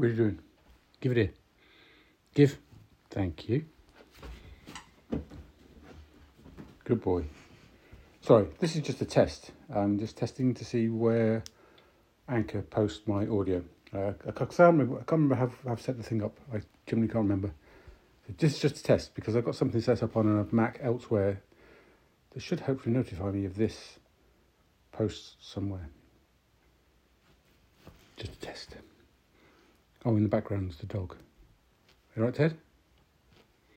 What are you doing? Give it here. Give. Thank you. Good boy. Sorry, this is just a test. I'm just testing to see where Anchor posts my audio. Uh, I, can't remember, I can't remember how I've set the thing up. I genuinely can't remember. This is just a test because I've got something set up on a Mac elsewhere that should hopefully notify me of this post somewhere. Just a test. Oh, in the background is the dog. You right, Ted?